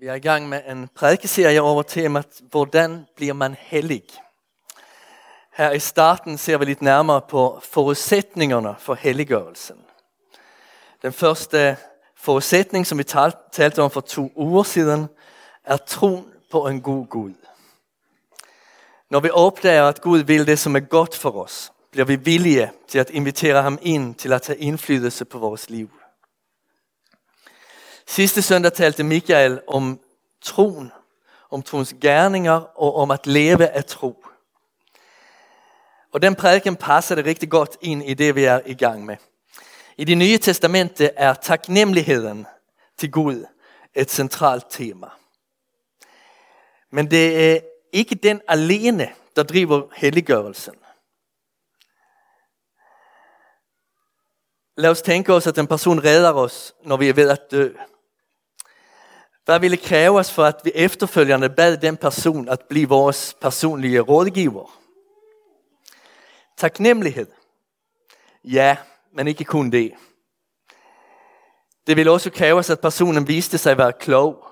Vi er i gang med en prædikeserie over temat, hvordan bliver man hellig? Her i starten ser vi lidt nærmere på forudsætningerne for helliggørelsen. Den første forudsætning, som vi talte om for to uger siden, er troen på en god Gud. Når vi opdager, at Gud vil det, som er godt for os, bliver vi villige til at invitere ham ind til at tage indflydelse på vores liv. Sidste søndag talte Michael om troen, om troens gerninger og om at leve af tro. Og den prædiken passer det rigtig godt ind i det, vi er i gang med. I det nye testamente er taknemmeligheden til Gud et centralt tema. Men det er ikke den alene, der driver helliggørelsen. Lad os tænke os, at en person redder os, når vi er ved at dø. Hvad ville kræves for, at vi efterfølgende bad den person at blive vores personlige rådgiver? Taknemmelighed. Ja, men ikke kun det. Det ville også kræves, at personen viste sig at være klog,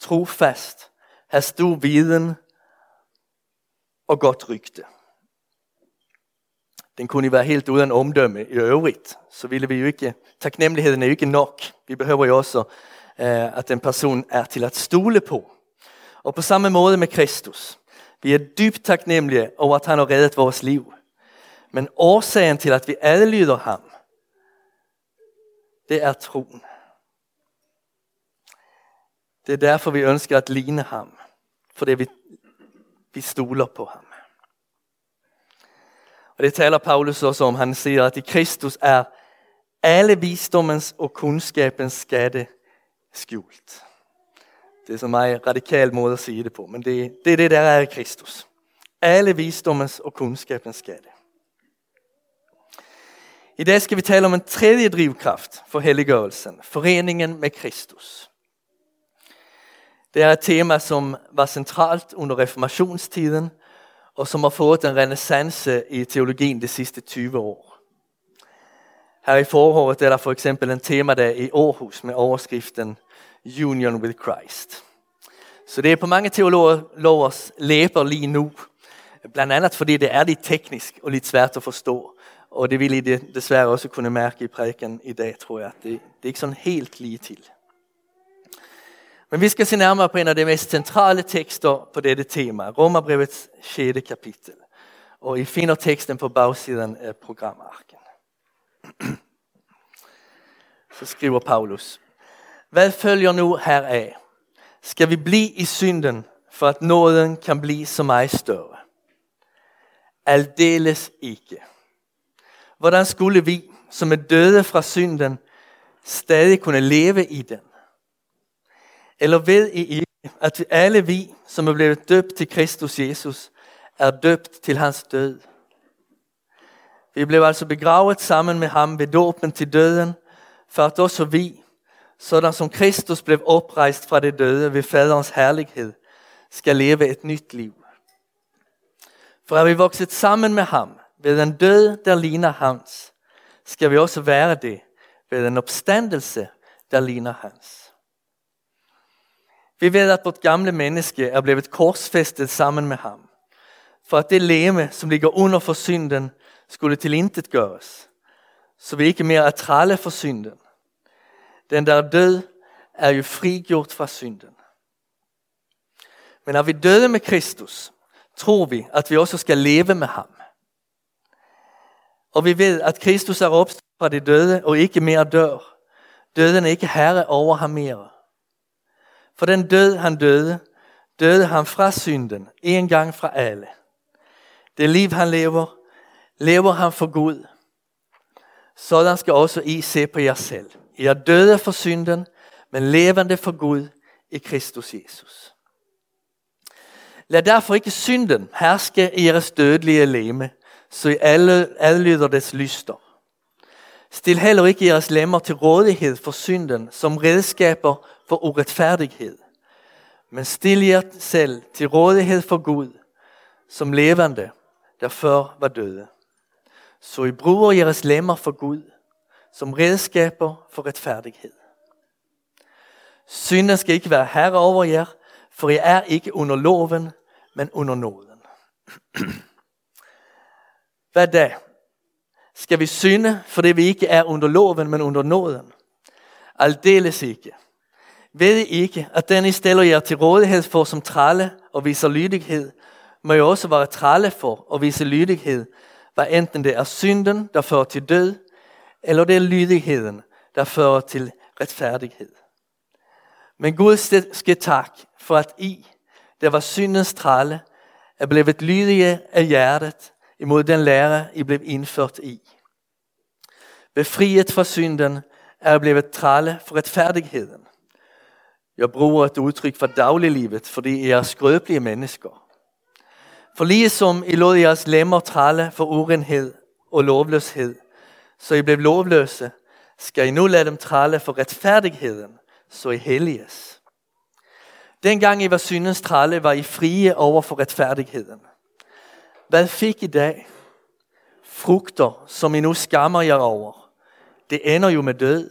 trofast, have stor viden og godt rygte. Den kunne være helt uden omdømme i øvrigt, så ville vi jo ikke, taknemmeligheden er jo ikke nok. Vi behøver jo også Eh, at en person er til at stole på. Og på samme måde med Kristus. Vi er dybt taknemmelige over, at han har reddet vores liv. Men årsagen til, at vi adlyder ham, det er troen. Det er derfor, vi ønsker at ligne ham. Fordi vi, vi stoler på ham. Og det taler Paulus også om. Han siger, at i Kristus er alle visdommens og kunskabens skatte skjult. Det er så meget radikal måde at sige det på, men det, det er det, der er i Kristus. Alle visdommens og kunskapens skatte. I dag skal vi tale om en tredje drivkraft for helliggørelsen, foreningen med Kristus. Det er et tema, som var centralt under reformationstiden, og som har fået en renaissance i teologien de sidste 20 år. Her i foråret er der for eksempel en temadag i Aarhus med overskriften Union with Christ. Så det er på mange teologers læber lige nu. Blandt andet fordi det er lidt teknisk og lidt svært at forstå. Og det vil I desværre også kunne mærke i prædiken i dag, tror jeg. Det, det er ikke sådan helt lige til. Men vi skal se nærmere på en af de mest centrale tekster på dette tema. Romerbrevets 6. kapitel. Og I finder teksten på bagsiden af programark. Så skriver Paulus. Hvad følger nu heraf? Skal vi blive i synden, for at nåden kan blive så meget større? Aldeles ikke. Hvordan skulle vi, som er døde fra synden, stadig kunne leve i den? Eller ved I ikke, at alle vi, som er blevet døbt til Kristus Jesus, er døbt til hans død? Vi blev altså begravet sammen med ham ved dåben til døden, for at også vi, sådan som Kristus blev oprejst fra det døde ved faderens herlighed, skal leve et nyt liv. For er vi vokset sammen med ham ved en død, der ligner hans, skal vi også være det ved en opstandelse, der ligner hans. Vi ved, at vårt gamle menneske er blevet korsfæstet sammen med ham, for at det leme, som ligger under for synden, skulle til intet gøres, så vi ikke mere er trælle for synden. Den der er død er jo frigjort fra synden. Men når vi døde med Kristus, tror vi, at vi også skal leve med ham. Og vi ved, at Kristus er opstået fra de døde og ikke mere dør. Døden er ikke herre over ham mere. For den død han døde, døde han fra synden, en gang fra alle. Det liv han lever, lever han for Gud. Sådan skal også I se på jer selv. I er døde for synden, men levende for Gud i Kristus Jesus. Lad derfor ikke synden herske i jeres dødelige leme, så I alle adlyder dets lyster. Stil heller ikke jeres lemmer til rådighed for synden som redskaber for uretfærdighed. Men stil jer selv til rådighed for Gud som levende, der før var døde. Så I bruger jeres lemmer for Gud som redskaber for retfærdighed. Synden skal ikke være herre over jer, for I er ikke under loven, men under nåden. Hvad da? Skal vi synde, fordi vi ikke er under loven, men under nåden? Aldeles ikke. Ved I ikke, at den I stiller jer til rådighed for som tralle og viser lydighed, må I også være tralle for og vise lydighed, Vad enten det är synden, der fører til død, eller det är lydigheden, der fører til retfærdighed. Men Gud skal tak for at I, der var syndens tralle, er blevet lydige af hjertet imod den lære, I blev indført i. Befriet fra synden er blevet tralle for retfærdigheden. Jeg bruger et udtryk for dagliglivet, fordi I er skrøbelige mennesker. For ligesom I lod jeres lemmer tralle for urenhed og lovløshed, så I blev lovløse, skal I nu lade dem tralle for retfærdigheden, så I helliges. Dengang I var syndens tralle, var I frie over for retfærdigheden. Hvad fik I dag? Frugter, som I nu skammer jer over. Det ender jo med død.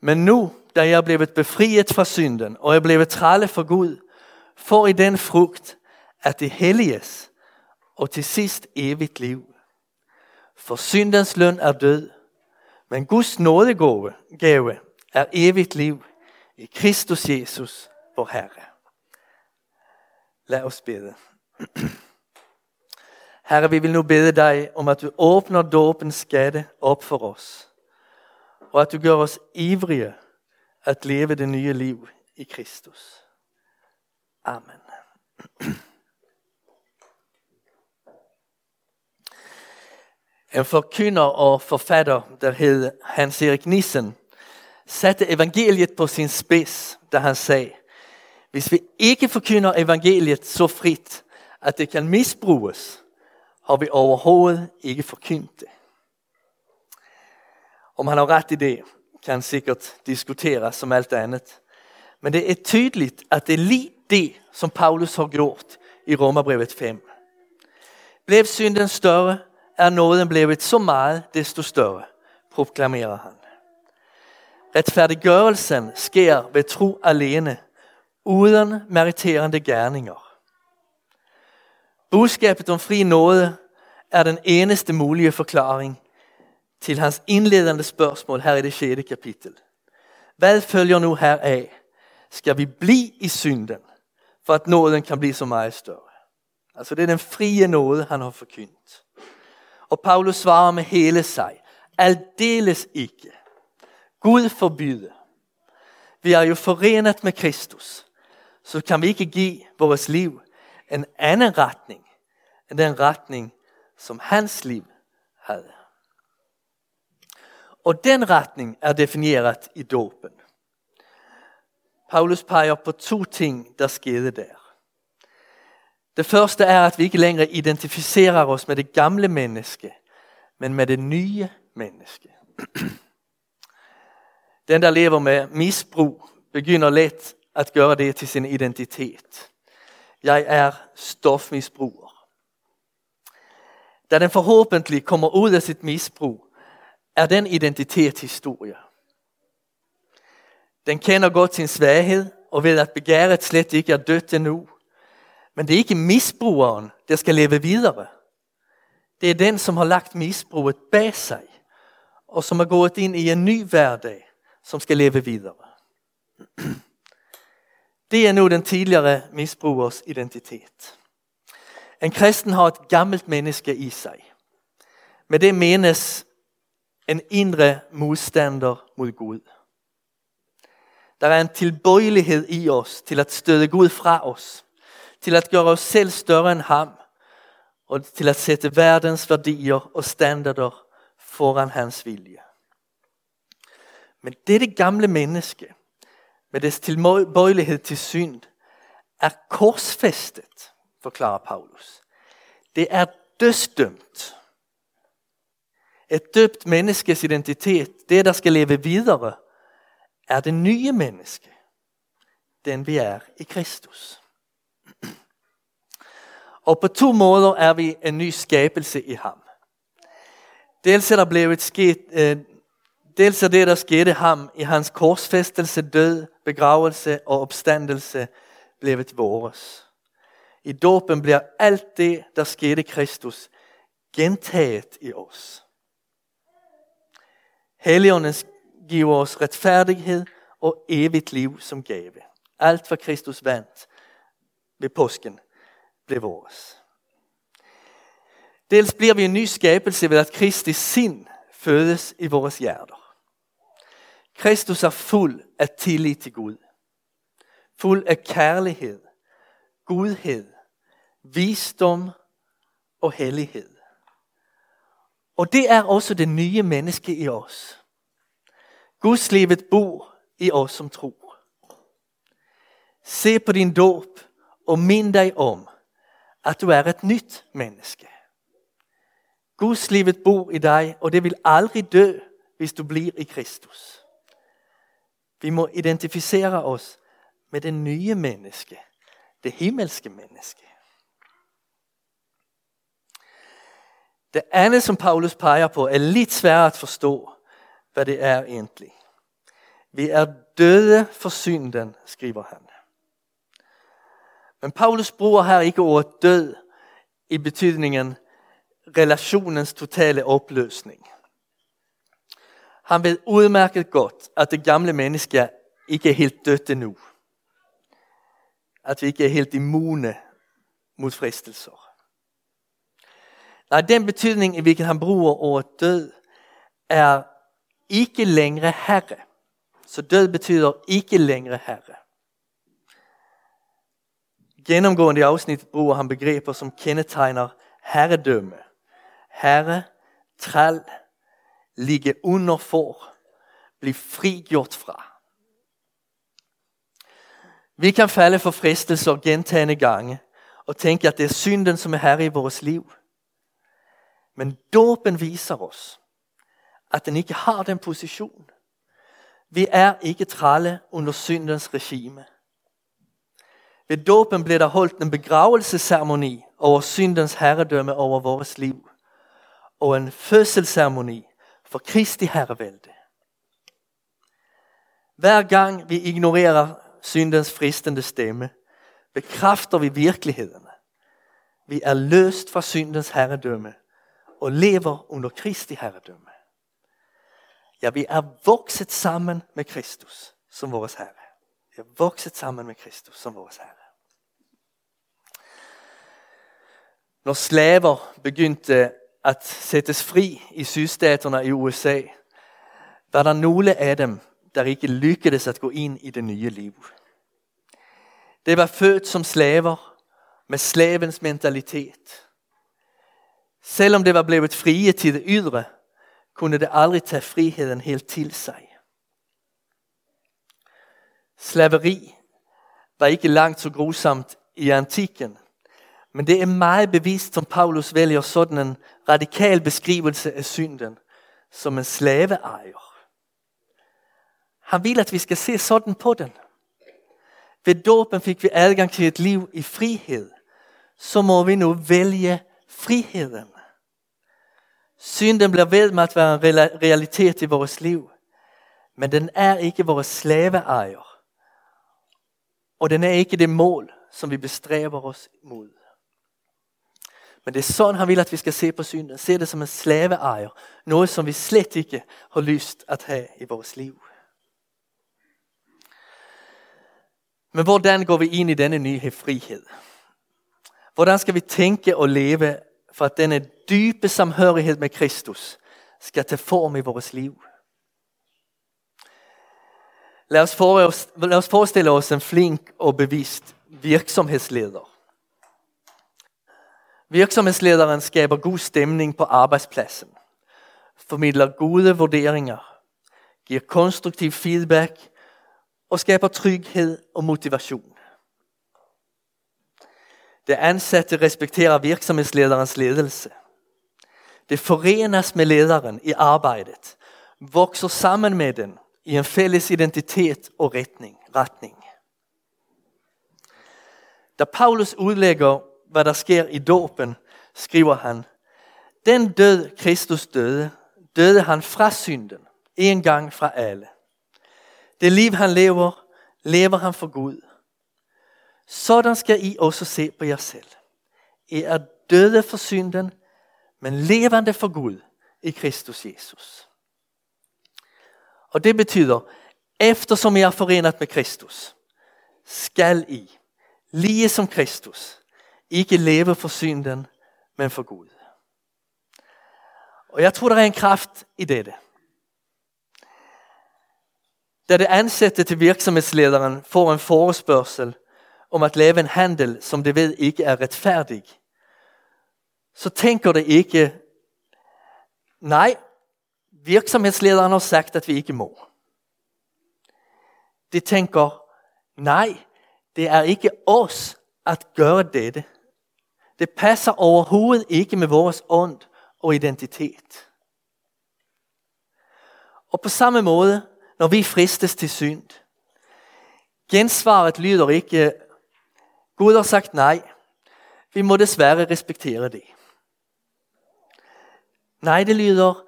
Men nu, da jeg er blevet befriet fra synden, og er blevet tralle for Gud, får I den frugt, at det helliges, og til sidst evigt liv. For syndens løn er død, men Guds nådegave gave er evigt liv i Kristus Jesus, vor Herre. Lad os bede. Herre, vi vil nu bede dig om, at du åbner dåbens skatte op for os, og at du gør os ivrige at leve det nye liv i Kristus. Amen. En forkynder og forfatter, der hed Hans-Erik Nissen, satte evangeliet på sin spids, da han sagde, hvis vi ikke forkynder evangeliet så frit, at det kan misbruges, har vi overhovedet ikke forkyndt det. Om han har rätt i det kan sikkert diskuteras som alt andet. Men det er tydligt at det er lige det, som Paulus har gjort i Romarbrevet 5. Blev synden større, er nåden blevet så meget desto større, proklamerer han. Retfærdiggørelsen sker ved tro alene, uden meriterende gerninger. Budskabet om fri nåde er den eneste mulige forklaring til hans indledende spørgsmål her i det 6. kapitel. Hvad følger nu her af? Skal vi blive i synden, for at nåden kan blive så meget større? Altså det er den frie nåde, han har forkyndt. Og Paulus svarer med hele sig. Aldeles ikke. Gud forbyde. Vi er jo forenet med Kristus. Så kan vi ikke give vores liv en anden retning end den retning, som hans liv havde. Og den retning er defineret i dopen. Paulus peger på to ting, der skete der. Det første er, at vi ikke længere identificerer os med det gamle menneske, men med det nye menneske. Den, der lever med misbrug, begynder let at gøre det til sin identitet. Jeg er stofmisbruger. Da den forhåbentlig kommer ud af sit misbrug, er den identitetshistorie. Den kender godt sin svaghed og ved at begæret slet ikke er dødt endnu. Men det er ikke misbrugeren, der skal leve videre. Det er den, som har lagt misbruget bag sig, og som er gået ind i en ny hverdag, som skal leve videre. Det er nu den tidligere misbrugers identitet. En kristen har et gammelt menneske i sig. Med det menes en indre modstander mod Gud. Der er en tilbøjelighed i os til at støde Gud fra os til at gøre os selv større end ham og til at sætte verdens værdier og standarder foran hans vilje. Men dette gamle menneske med dets tilbøjelighed til synd er korsfæstet, forklarer Paulus. Det er dødsdømt. Et døbt menneskes identitet, det der skal leve videre, er det nye menneske, den vi er i Kristus. Og på to måder er vi en ny skabelse i ham. Dels er der blevet sket øh, Dels er det, der skete ham i hans korsfæstelse, død, begravelse og opstandelse, blevet vores. I dåben bliver alt det, der skete Kristus, gentaget i os. Helligånden giver os retfærdighed og evigt liv som gave. Alt hvad Kristus vandt ved påsken blev vores. Dels bliver vi en ny skabelse ved at Kristi sind fødes i vores hjerter. Kristus er fuld af tillid til Gud. Fuld af kærlighed, godhed, visdom og hellighed. Og det er også det nye menneske i os. Guds livet bor i os som tror. Se på din dåb og mind dig om, at du er et nytt menneske. Guds livet bor i dig, og det vil aldrig dø, hvis du bliver i Kristus. Vi må identificere os med det nye menneske, det himmelske menneske. Det andet, som Paulus peger på, er lidt svært at forstå, hvad det er egentlig. Vi er døde for synden, skriver han. Men Paulus bruger her ikke ordet død i betydningen relationens totale opløsning. Han ved udmærket godt, at det gamle menneske ikke er helt dødt endnu. At vi ikke er helt immune mod fristelser. Nej, den betydning, i hvilken han bruger ordet død, er ikke længere herre. Så død betyder ikke længere herre. Gennemgående i afsnit bruger han begreber som kendetegner herredømme. Herre, træl, ligge under for, blive frigjort fra. Vi kan falde for fristelser gentagende gange og tænke, at det er synden, som er herre i vores liv. Men dåben viser os, at den ikke har den position. Vi er ikke trælle under syndens regime. Ved dåben blev der holdt en begravelsesceremoni over syndens herredømme over vores liv. Og en fødselsceremoni for Kristi herrevælde. Hver gang vi ignorerer syndens fristende stemme, bekræfter vi virkeligheden. Vi er løst fra syndens herredømme og lever under Kristi herredømme. Ja, vi er vokset sammen med Kristus som vores Herre. Vi er vokset sammen med Kristus som vores Herre. Når slaver begyndte at sættes fri i sydstaterne i USA, var der nogle af dem, der ikke lykkedes at gå ind i det nye liv. Det var født som slaver med slavens mentalitet. Selvom det var blevet frie til det ydre, kunne det aldrig tage friheden helt til sig. Slaveri var ikke langt så grusomt i antikken, men det er meget bevist, som Paulus vælger sådan en radikal beskrivelse af synden, som en slaveejer. Han vil, at vi skal se sådan på den. Ved dåben fik vi adgang til et liv i frihed. Så må vi nu vælge friheden. Synden bliver ved med at være en realitet i vores liv. Men den er ikke vores slaveejer. Og den er ikke det mål, som vi bestræber os mod. Men det er sådan, han vil, at vi skal se på synden. Se det som en slaveejer. Noget, som vi slet ikke har lyst at have i vores liv. Men hvordan går vi ind i denne nye frihed? Hvordan skal vi tænke og leve for at denne dybe samhørighed med Kristus skal tage form i vores liv? Lad os, lad os forestille os en flink og bevist virksomhedsleder. Virksomhedslederen skaber god stemning på arbejdspladsen, formidler gode vurderinger, giver konstruktiv feedback og skaber tryghed og motivation. Det ansatte respekterer virksomhedslederens ledelse. Det forenes med lederen i arbejdet, vokser sammen med den i en fælles identitet og retning. retning. Da Paulus udlægger hvad der sker i dåben, skriver han, den død Kristus døde, døde han fra synden, En gang fra alle. Det liv han lever, lever han for Gud. Sådan skal I også se på jer selv. I er døde for synden, men levende for Gud i Kristus Jesus. Og det betyder, eftersom I er forenet med Kristus, skal I, lige som Kristus, ikke leve for synden, men for Gud. Og jeg tror, der er en kraft i dette. Da det ansatte til virksomhedslederen får en forespørgsel om at leve en handel, som det ved ikke er retfærdig, så tænker det ikke, nej, virksomhedslederen har sagt, at vi ikke må. Det tænker, nej, det er ikke os at gøre dette. Det passer overhovedet ikke med vores ånd og identitet. Og på samme måde, når vi fristes til synd, gensvaret lyder ikke, Gud har sagt nej, vi må desværre respektere det. Nej, det lyder,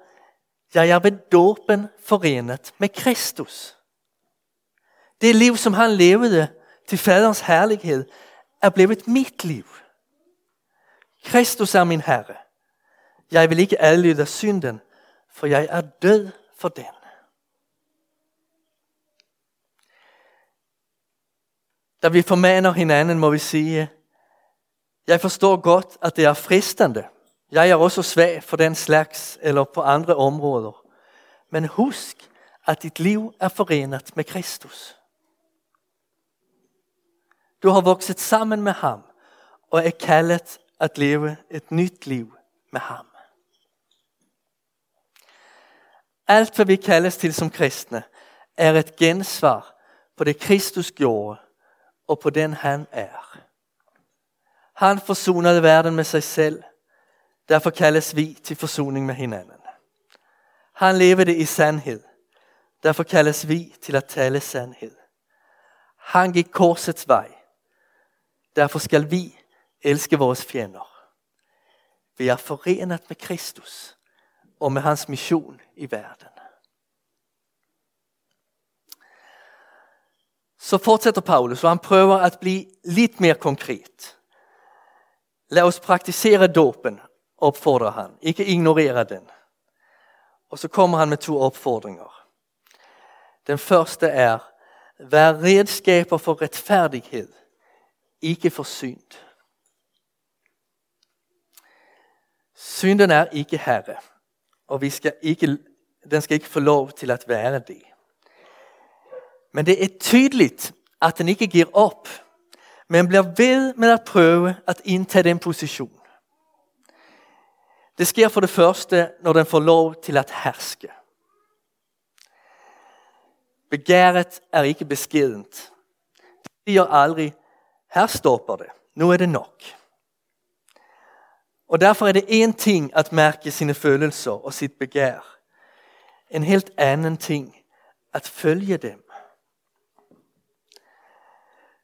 jeg er ved dåben forenet med Kristus. Det liv, som han levede til faderens herlighed, er blevet mit liv. Kristus er min Herre. Jeg vil ikke adlyde synden, for jeg er død for den. Da vi formaner hinanden, må vi sige, jeg forstår godt, at det er fristende. Jeg er også svag for den slags eller på andre områder. Men husk, at dit liv er forenet med Kristus. Du har vokset sammen med ham og er kaldet at leve et nyt liv med ham. Alt hvad vi kaldes til som kristne er et gensvar på det Kristus gjorde og på den han er. Han forsonede verden med sig selv. Derfor kaldes vi til forsoning med hinanden. Han levede i sandhed. Derfor kaldes vi til at tale sandhed. Han gik korsets vej. Derfor skal vi elske vores fjender. Vi er forenet med Kristus og med hans mission i verden. Så fortsætter Paulus, og han prøver at blive lidt mere konkret. Lad os praktisere dåben, opfordrer han. Ikke ignorere den. Og så kommer han med to opfordringer. Den første er, vær redskaber for retfærdighed, ikke for synd. Synden er ikke herre, og vi skal ikke, den skal ikke få lov til at være det. Men det er tydeligt, at den ikke giver op, men bliver ved med at prøve at indtage den position. Det sker for det første, når den får lov til at herske. Begæret er ikke beskedent. Det siger aldrig, her stopper det, nu er det nok. Og derfor er det en ting at mærke sine følelser og sit begær. En helt anden ting at følge dem.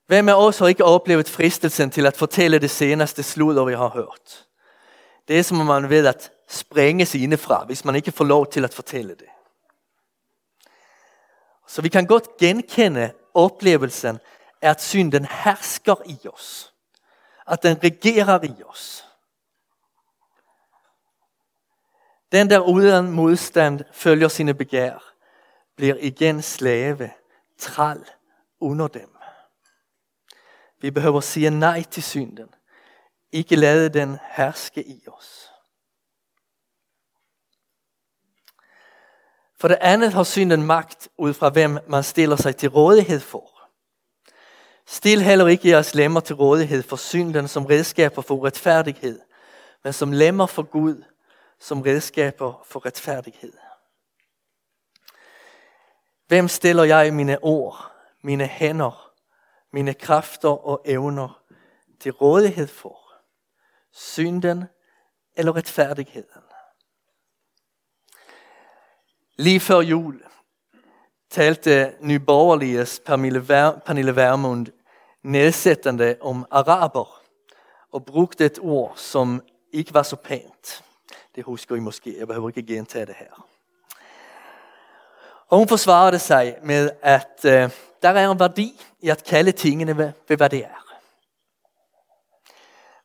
Hvem af os har ikke oplevet fristelsen til at fortælle det seneste sludder, vi har hørt? Det er som om man ved at sprænge sig indefra, hvis man ikke får lov til at fortælle det. Så vi kan godt genkende oplevelsen af at synden hersker i os. At den regerer i os. Den der uden modstand følger sine begær, bliver igen slave, træl under dem. Vi behøver sige nej til synden. Ikke lade den herske i os. For det andet har synden magt ud fra hvem man stiller sig til rådighed for. Stil heller ikke jeres lemmer til rådighed for synden som redskaber for uretfærdighed, men som lemmer for Gud som redskaber for retfærdighed. Hvem stiller jeg mine ord, mine hænder mine kræfter og evner til rådighed for? Synden eller retfærdigheden? Lige før jul talte nyborgerliges Pernille Vermund nedsættende om araber og brugte et ord, som ikke var så pænt. Det husker I måske, jeg behøver ikke gentage det her. Og hun forsvarede sig med, at øh, der er en værdi i at kalde tingene ved, ved hvad det er.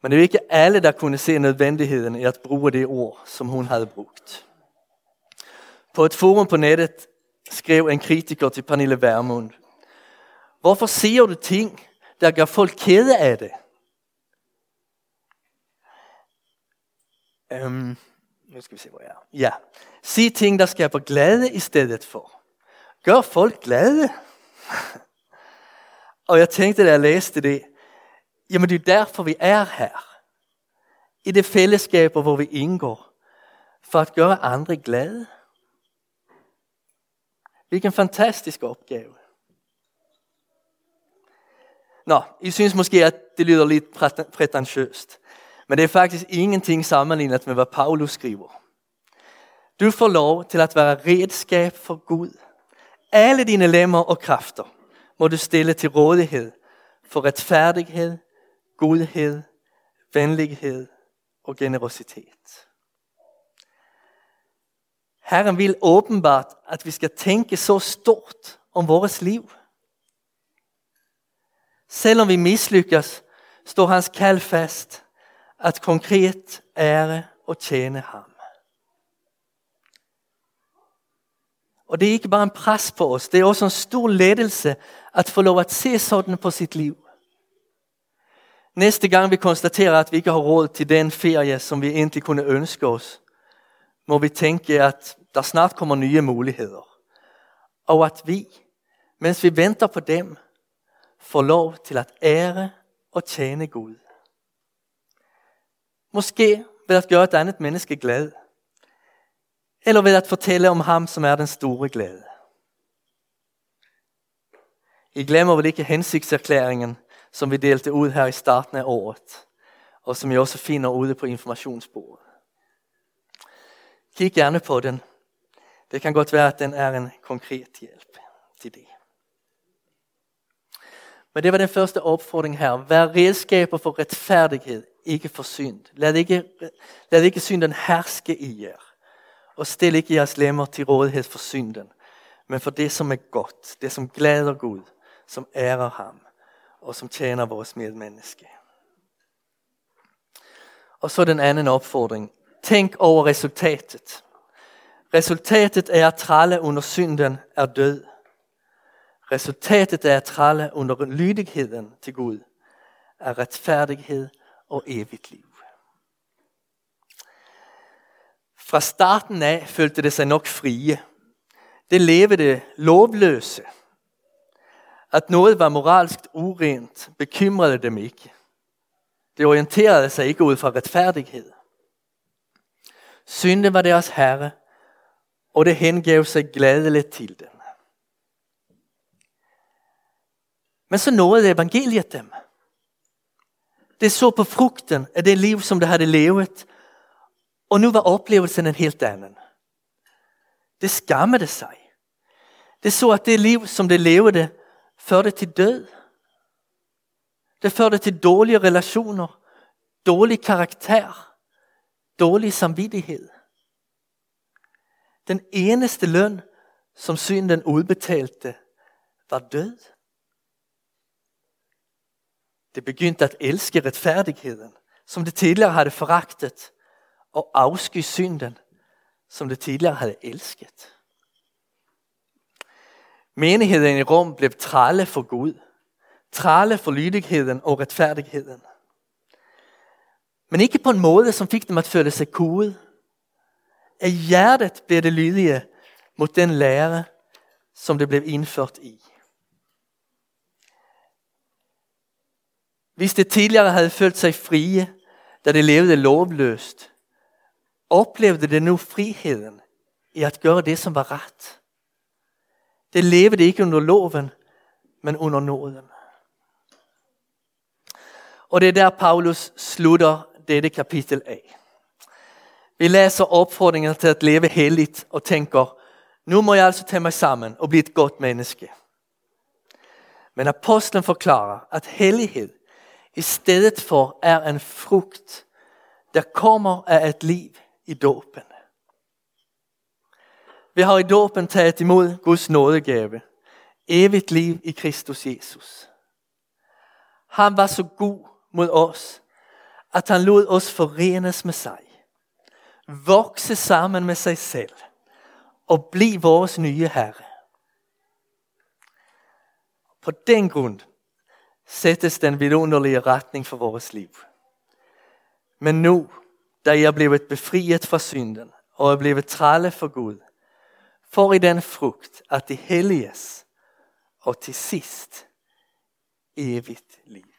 Men det var ikke alle, der kunne se nødvendigheden i at bruge det ord, som hun havde brugt. På et forum på nettet skrev en kritiker til Pernille Vermund, Hvorfor siger du ting, der gør folk kede af det? Um, nu skal vi se, hvor jeg er. Ja. Sig ting, der skaber glæde i stedet for. Gør folk glade. Og jeg tænkte, da jeg læste det, jamen det er derfor, vi er her. I det fællesskab, hvor vi indgår. For at gøre andre glade. Hvilken fantastisk opgave. Nå, I synes måske, at det lyder lidt prætentiøst. Men det er faktisk ingenting sammenlignet med, hvad Paulus skriver. Du får lov til at være redskab for Gud. Alle dine lemmer og kræfter må du stille til rådighed for retfærdighed, godhed, venlighed og generositet. Herren vil åbenbart, at vi skal tænke så stort om vores liv. Selvom vi mislykkes, står hans kald fast at konkret ære og tjene ham. Og det er ikke bare en pres på os, det er også en stor ledelse at få lov at se sådan på sit liv. Næste gang vi konstaterer, at vi ikke har råd til den ferie, som vi egentlig kunne ønske os, må vi tænke, at der snart kommer nye muligheder. Og at vi, mens vi venter på dem, får lov til at ære og tjene Gud. Måske ved at gøre et andet menneske glad. Eller ved at fortælle om ham, som er den store glæde. I glemmer vel ikke hensigtserklæringen, som vi delte ud her i starten af året, og som I også finder ude på informationsbordet. Kig gerne på den. Det kan godt være, at den er en konkret hjælp til det. Men det var den første opfordring her. Vær redskaber for retfærdighed, ikke for synd. Lad ikke, lad ikke synden herske i jer. Og stil ikke jeres lemmer til rådighed for synden, men for det, som er godt, det, som glæder Gud, som ærer ham, og som tjener vores medmenneske. Og så den anden opfordring. Tænk over resultatet. Resultatet er at tralle under synden er død. Resultatet af at tralle under lydigheden til Gud er retfærdighed og evigt liv. Fra starten af følte det sig nok frie. Det levede lovløse. At noget var moralsk urent bekymrede dem ikke. Det orienterede sig ikke ud fra retfærdighed. Synde var deres herre, og det hengav sig gladeligt til den. Men så nåede evangeliet dem. Det så på frukten af det liv som de hade levet. Och nu var upplevelsen en helt annan. Det skammade sig. Det så att det liv som de levde förde till död. Det förde till dåliga relationer, dålig karaktär, dålig samvittighed. Den eneste løn, som synden udbetalte, var død. Det begyndte at elske retfærdigheden, som det tidligere havde foragtet, og afsky synden, som det tidligere havde elsket. Menigheden i Rom blev trælle for Gud, trælle for lydigheden og retfærdigheden. Men ikke på en måde, som fik dem at føle sig kuget. Af hjertet blev det lydige mod den lære, som det blev indført i. Hvis det tidligere havde følt sig frie, da det levede lovløst, oplevede det nu friheden i at gøre det, som var ret. Det levede ikke under loven, men under nåden. Og det er der Paulus slutter dette kapitel af. Vi læser opfordringen til at leve helligt og tænker, nu må jeg altså tage mig sammen og blive et godt menneske. Men apostlen forklarer, at hellighed i stedet for er en frugt, der kommer af et liv i dåben. Vi har i dåben taget imod Guds nådegave. Evigt liv i Kristus Jesus. Han var så god mod os, at han lod os forenes med sig. Vokse sammen med sig selv og blive vores nye Herre. På den grund sættes den vidunderlige retning for vores liv. Men nu, da jeg er blevet befriet fra synden og er blevet tralle for Gud, får I den frugt, at det helliges og til sidst evigt liv.